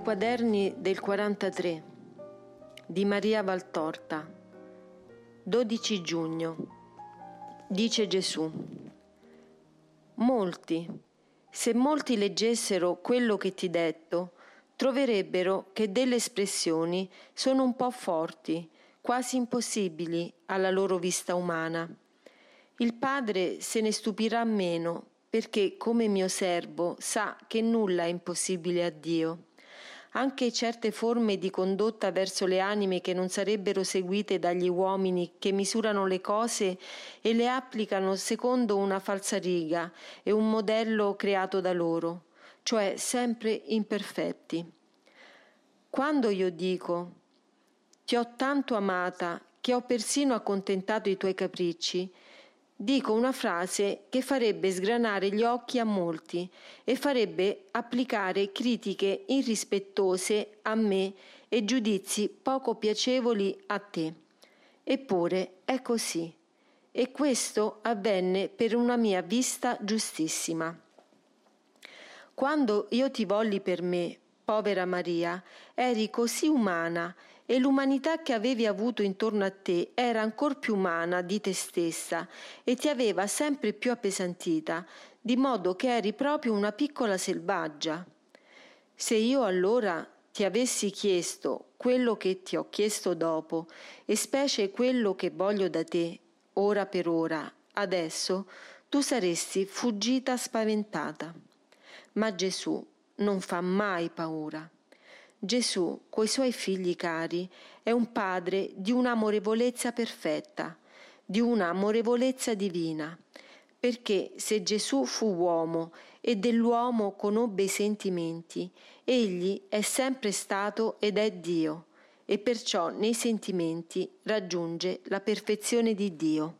Dai quaderni del 43 di Maria Valtorta 12 giugno Dice Gesù Molti, se molti leggessero quello che ti detto, troverebbero che delle espressioni sono un po' forti, quasi impossibili alla loro vista umana. Il Padre se ne stupirà meno perché come mio servo sa che nulla è impossibile a Dio. Anche certe forme di condotta verso le anime che non sarebbero seguite dagli uomini che misurano le cose e le applicano secondo una falsariga e un modello creato da loro, cioè sempre imperfetti. Quando io dico ti ho tanto amata che ho persino accontentato i tuoi capricci, dico una frase che farebbe sgranare gli occhi a molti e farebbe applicare critiche irrispettose a me e giudizi poco piacevoli a te. Eppure è così. E questo avvenne per una mia vista giustissima. Quando io ti volli per me, povera Maria, eri così umana e l'umanità che avevi avuto intorno a te era ancor più umana di te stessa e ti aveva sempre più appesantita, di modo che eri proprio una piccola selvaggia. Se io allora ti avessi chiesto quello che ti ho chiesto dopo, e specie quello che voglio da te, ora per ora, adesso, tu saresti fuggita spaventata. Ma Gesù non fa mai paura. Gesù, coi suoi figli cari, è un padre di un'amorevolezza perfetta, di un'amorevolezza divina, perché se Gesù fu uomo e dell'uomo conobbe i sentimenti, egli è sempre stato ed è Dio, e perciò nei sentimenti raggiunge la perfezione di Dio.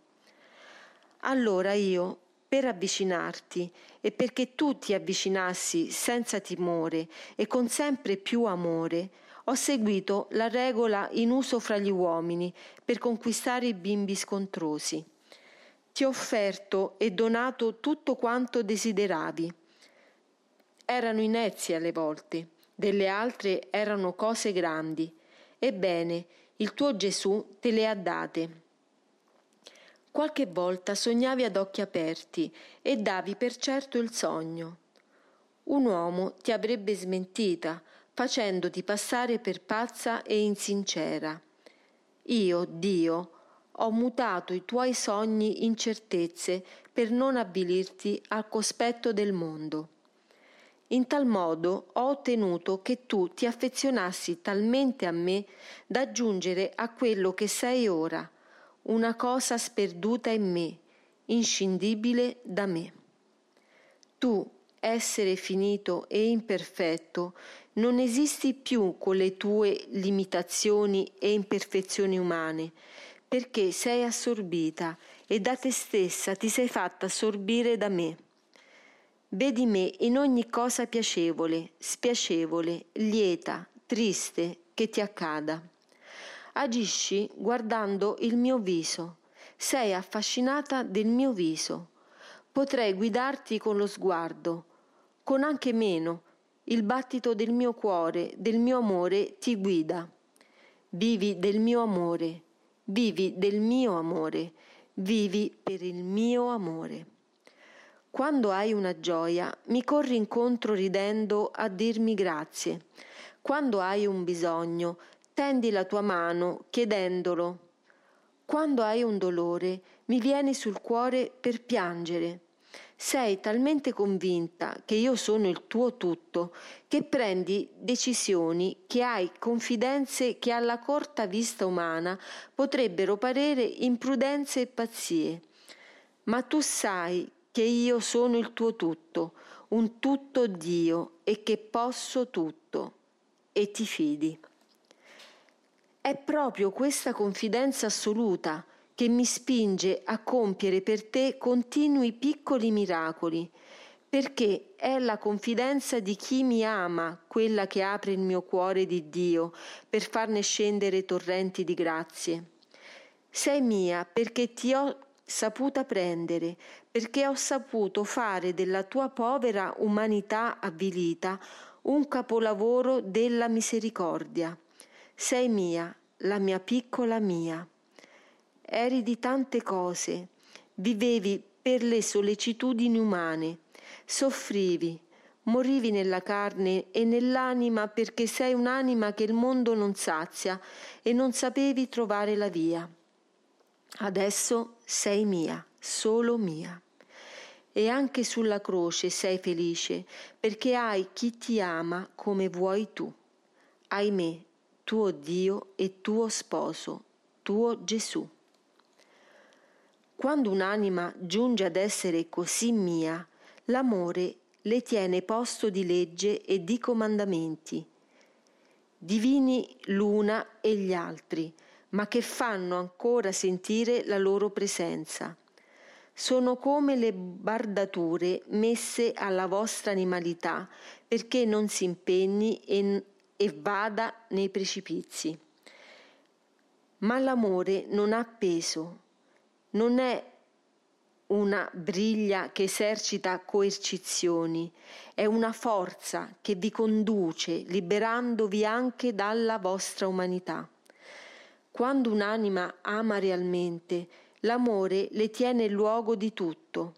Allora io, per avvicinarti e perché tu ti avvicinassi senza timore e con sempre più amore, ho seguito la regola in uso fra gli uomini per conquistare i bimbi scontrosi. Ti ho offerto e donato tutto quanto desideravi. Erano inezie alle volte, delle altre erano cose grandi. Ebbene, il tuo Gesù te le ha date. Qualche volta sognavi ad occhi aperti e davi per certo il sogno. Un uomo ti avrebbe smentita, facendoti passare per pazza e insincera. Io, Dio, ho mutato i tuoi sogni in certezze per non avvilirti al cospetto del mondo. In tal modo ho ottenuto che tu ti affezionassi talmente a me da giungere a quello che sei ora, una cosa sperduta in me, inscindibile da me. Tu, essere finito e imperfetto, non esisti più con le tue limitazioni e imperfezioni umane, perché sei assorbita e da te stessa ti sei fatta assorbire da me. Vedi me in ogni cosa piacevole, spiacevole, lieta, triste che ti accada. Agisci guardando il mio viso. Sei affascinata del mio viso. Potrei guidarti con lo sguardo, con anche meno. Il battito del mio cuore, del mio amore ti guida. Vivi del mio amore, vivi del mio amore, vivi per il mio amore. Quando hai una gioia, mi corri incontro ridendo a dirmi grazie. Quando hai un bisogno, tendi la tua mano chiedendolo. Quando hai un dolore, mi vieni sul cuore per piangere. Sei talmente convinta che io sono il tuo tutto, che prendi decisioni, che hai confidenze che alla corta vista umana potrebbero parere imprudenze e pazzie. Ma tu sai che io sono il tuo tutto, un tutto Dio e che posso tutto, e ti fidi. È proprio questa confidenza assoluta che mi spinge a compiere per te continui piccoli miracoli, perché è la confidenza di chi mi ama quella che apre il mio cuore di Dio per farne scendere torrenti di grazie. Sei mia perché ti ho saputa prendere, perché ho saputo fare della tua povera umanità avvilita un capolavoro della misericordia. Sei mia, la mia piccola mia. Eri di tante cose, vivevi per le sollecitudini umane, soffrivi, morivi nella carne e nell'anima perché sei un'anima che il mondo non sazia e non sapevi trovare la via. Adesso sei mia, solo mia. E anche sulla croce sei felice perché hai chi ti ama come vuoi tu. Ahimè, tuo Dio e tuo sposo, tuo Gesù. Quando un'anima giunge ad essere così mia, l'amore le tiene posto di legge e di comandamenti, divini l'una e gli altri, ma che fanno ancora sentire la loro presenza. Sono come le bardature messe alla vostra animalità perché non si impegni e vada nei precipizi. Ma l'amore non ha peso, non è una briglia che esercita coercizioni, è una forza che vi conduce liberandovi anche dalla vostra umanità. Quando un'anima ama realmente, l'amore le tiene luogo di tutto.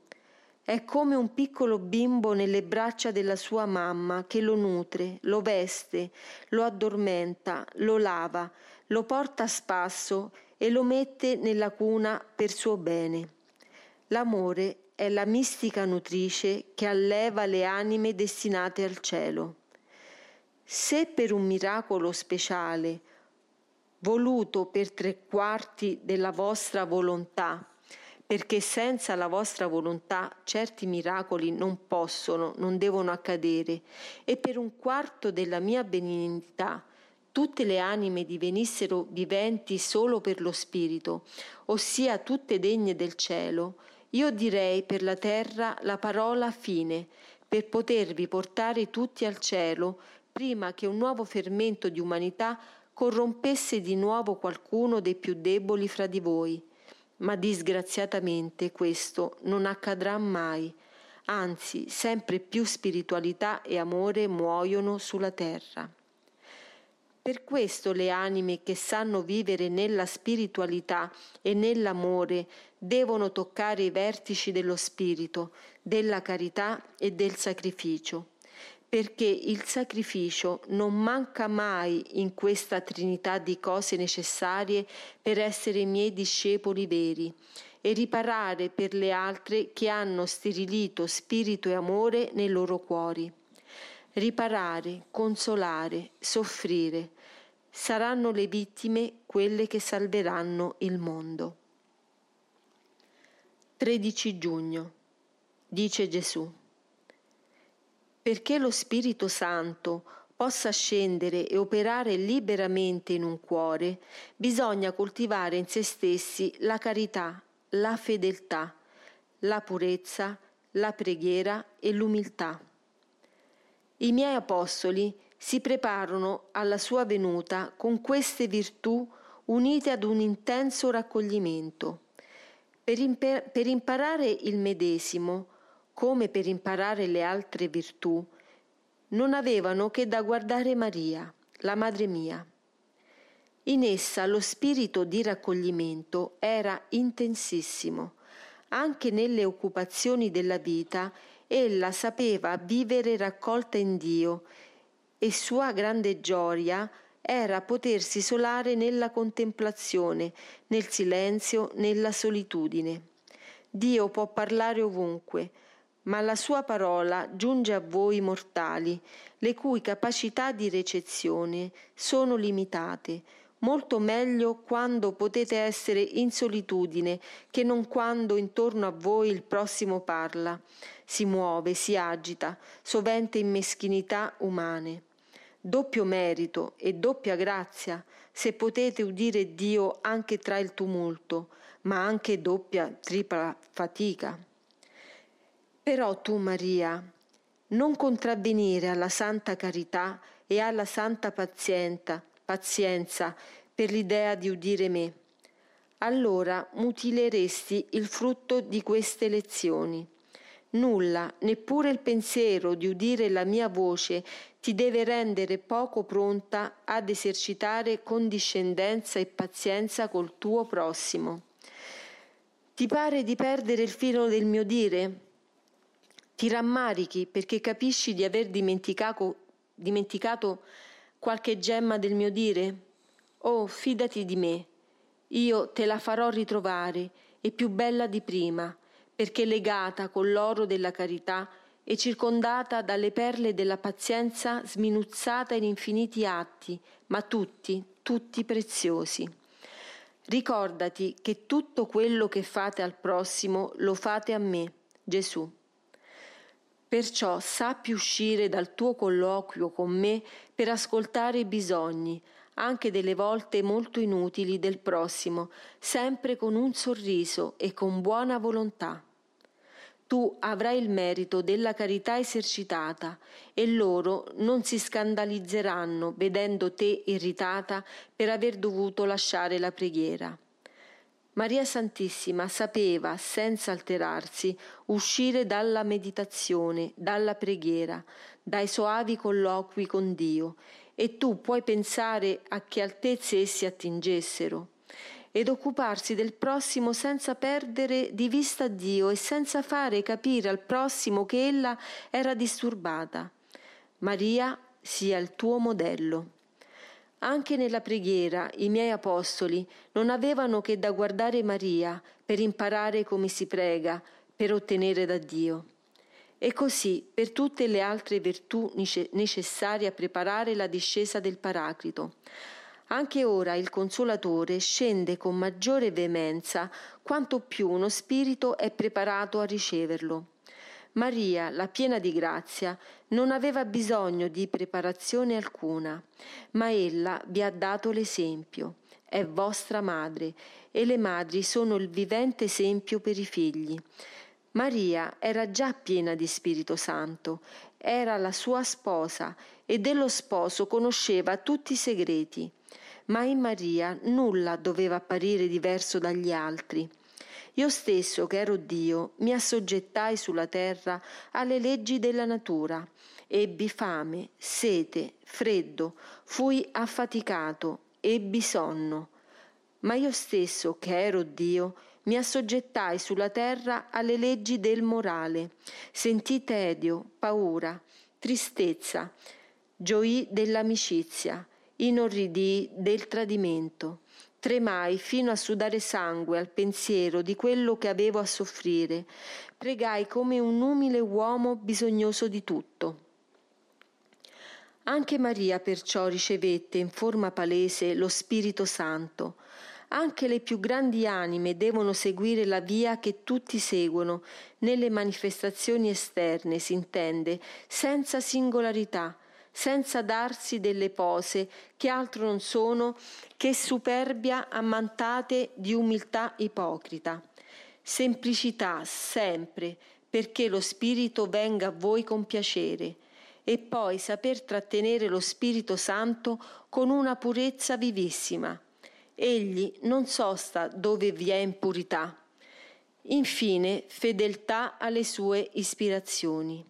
È come un piccolo bimbo nelle braccia della sua mamma che lo nutre, lo veste, lo addormenta, lo lava, lo porta a spasso e lo mette nella cuna per suo bene. L'amore è la mistica nutrice che alleva le anime destinate al cielo. Se per un miracolo speciale, voluto per tre quarti della vostra volontà, perché senza la vostra volontà certi miracoli non possono, non devono accadere, e per un quarto della mia benignità, tutte le anime divenissero viventi solo per lo Spirito, ossia tutte degne del cielo, io direi per la terra la parola fine, per potervi portare tutti al cielo, prima che un nuovo fermento di umanità corrompesse di nuovo qualcuno dei più deboli fra di voi. Ma disgraziatamente questo non accadrà mai, anzi sempre più spiritualità e amore muoiono sulla terra. Per questo le anime che sanno vivere nella spiritualità e nell'amore devono toccare i vertici dello spirito, della carità e del sacrificio, perché il sacrificio non manca mai in questa trinità di cose necessarie per essere miei discepoli veri e riparare per le altre che hanno sterilito spirito e amore nei loro cuori riparare, consolare, soffrire. Saranno le vittime quelle che salveranno il mondo. 13 giugno. Dice Gesù. Perché lo Spirito Santo possa scendere e operare liberamente in un cuore, bisogna coltivare in se stessi la carità, la fedeltà, la purezza, la preghiera e l'umiltà. I miei apostoli si preparano alla sua venuta con queste virtù unite ad un intenso raccoglimento. Per, imper- per imparare il medesimo, come per imparare le altre virtù, non avevano che da guardare Maria, la Madre mia. In essa lo spirito di raccoglimento era intensissimo. Anche nelle occupazioni della vita ella sapeva vivere raccolta in Dio e sua grande gioia era potersi isolare nella contemplazione, nel silenzio, nella solitudine. Dio può parlare ovunque, ma la sua parola giunge a voi mortali, le cui capacità di recezione sono limitate, molto meglio quando potete essere in solitudine che non quando intorno a voi il prossimo parla, si muove, si agita, sovente in meschinità umane. Doppio merito e doppia grazia se potete udire Dio anche tra il tumulto, ma anche doppia, tripla fatica. Però tu, Maria, non contravvenire alla santa carità e alla santa pazienza, pazienza per l'idea di udire me. Allora mutileresti il frutto di queste lezioni. Nulla, neppure il pensiero di udire la mia voce ti deve rendere poco pronta ad esercitare condiscendenza e pazienza col tuo prossimo. Ti pare di perdere il filo del mio dire? Ti rammarichi perché capisci di aver dimenticato, dimenticato qualche gemma del mio dire? Oh, fidati di me, io te la farò ritrovare e più bella di prima perché legata con l'oro della carità e circondata dalle perle della pazienza sminuzzata in infiniti atti, ma tutti, tutti preziosi. Ricordati che tutto quello che fate al prossimo lo fate a me, Gesù. Perciò sappi uscire dal tuo colloquio con me per ascoltare i bisogni, anche delle volte molto inutili del prossimo, sempre con un sorriso e con buona volontà tu avrai il merito della carità esercitata e loro non si scandalizzeranno vedendo te irritata per aver dovuto lasciare la preghiera. Maria Santissima sapeva, senza alterarsi, uscire dalla meditazione, dalla preghiera, dai soavi colloqui con Dio, e tu puoi pensare a che altezze essi attingessero ed occuparsi del prossimo senza perdere di vista Dio e senza fare capire al prossimo che ella era disturbata. Maria sia il tuo modello. Anche nella preghiera i miei apostoli non avevano che da guardare Maria per imparare come si prega, per ottenere da Dio. E così per tutte le altre virtù necessarie a preparare la discesa del Paraclito. Anche ora il Consolatore scende con maggiore veemenza quanto più uno spirito è preparato a riceverlo. Maria, la piena di grazia, non aveva bisogno di preparazione alcuna, ma ella vi ha dato l'esempio. È vostra madre e le madri sono il vivente esempio per i figli. Maria era già piena di Spirito Santo, era la sua sposa e dello sposo conosceva tutti i segreti ma in Maria nulla doveva apparire diverso dagli altri. Io stesso, che ero Dio, mi assoggettai sulla terra alle leggi della natura. Ebbi fame, sete, freddo, fui affaticato, ebbi sonno. Ma io stesso, che ero Dio, mi assoggettai sulla terra alle leggi del morale. Sentì tedio, paura, tristezza, gioì dell'amicizia, inorridii del tradimento. Tremai fino a sudare sangue al pensiero di quello che avevo a soffrire. Pregai come un umile uomo bisognoso di tutto. Anche Maria perciò ricevette in forma palese lo Spirito Santo. Anche le più grandi anime devono seguire la via che tutti seguono, nelle manifestazioni esterne, si intende, senza singolarità, senza darsi delle pose che altro non sono che superbia ammantate di umiltà ipocrita. Semplicità sempre, perché lo Spirito venga a voi con piacere, e poi saper trattenere lo Spirito Santo con una purezza vivissima. Egli non sosta dove vi è impurità. Infine, fedeltà alle sue ispirazioni.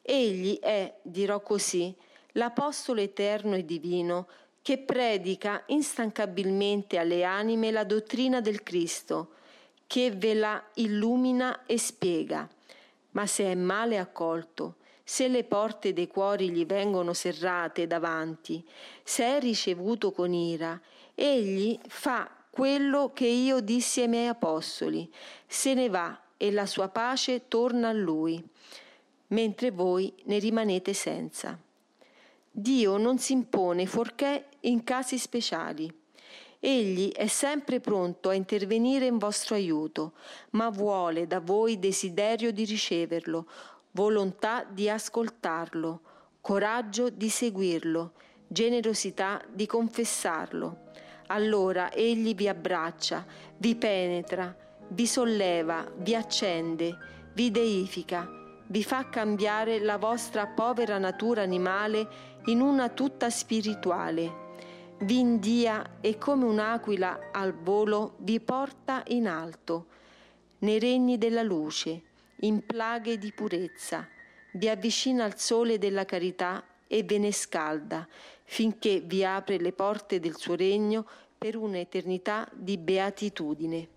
Egli è, dirò così, l'Apostolo eterno e divino che predica instancabilmente alle anime la dottrina del Cristo, che ve la illumina e spiega. Ma se è male accolto, se le porte dei cuori gli vengono serrate davanti, se è ricevuto con ira, egli fa quello che io dissi ai miei apostoli, se ne va e la sua pace torna a lui, mentre voi ne rimanete senza. Dio non si impone forché in casi speciali. Egli è sempre pronto a intervenire in vostro aiuto, ma vuole da voi desiderio di riceverlo, volontà di ascoltarlo, coraggio di seguirlo, generosità di confessarlo. Allora egli vi abbraccia, vi penetra, vi solleva, vi accende, vi deifica, vi fa cambiare la vostra povera natura animale in una tutta spirituale. Vi india e come un'aquila al volo vi porta in alto, nei regni della luce, in plaghe di purezza, vi avvicina al sole della carità e ve ne scalda, finché vi apre le porte del suo regno per un'eternità di beatitudine.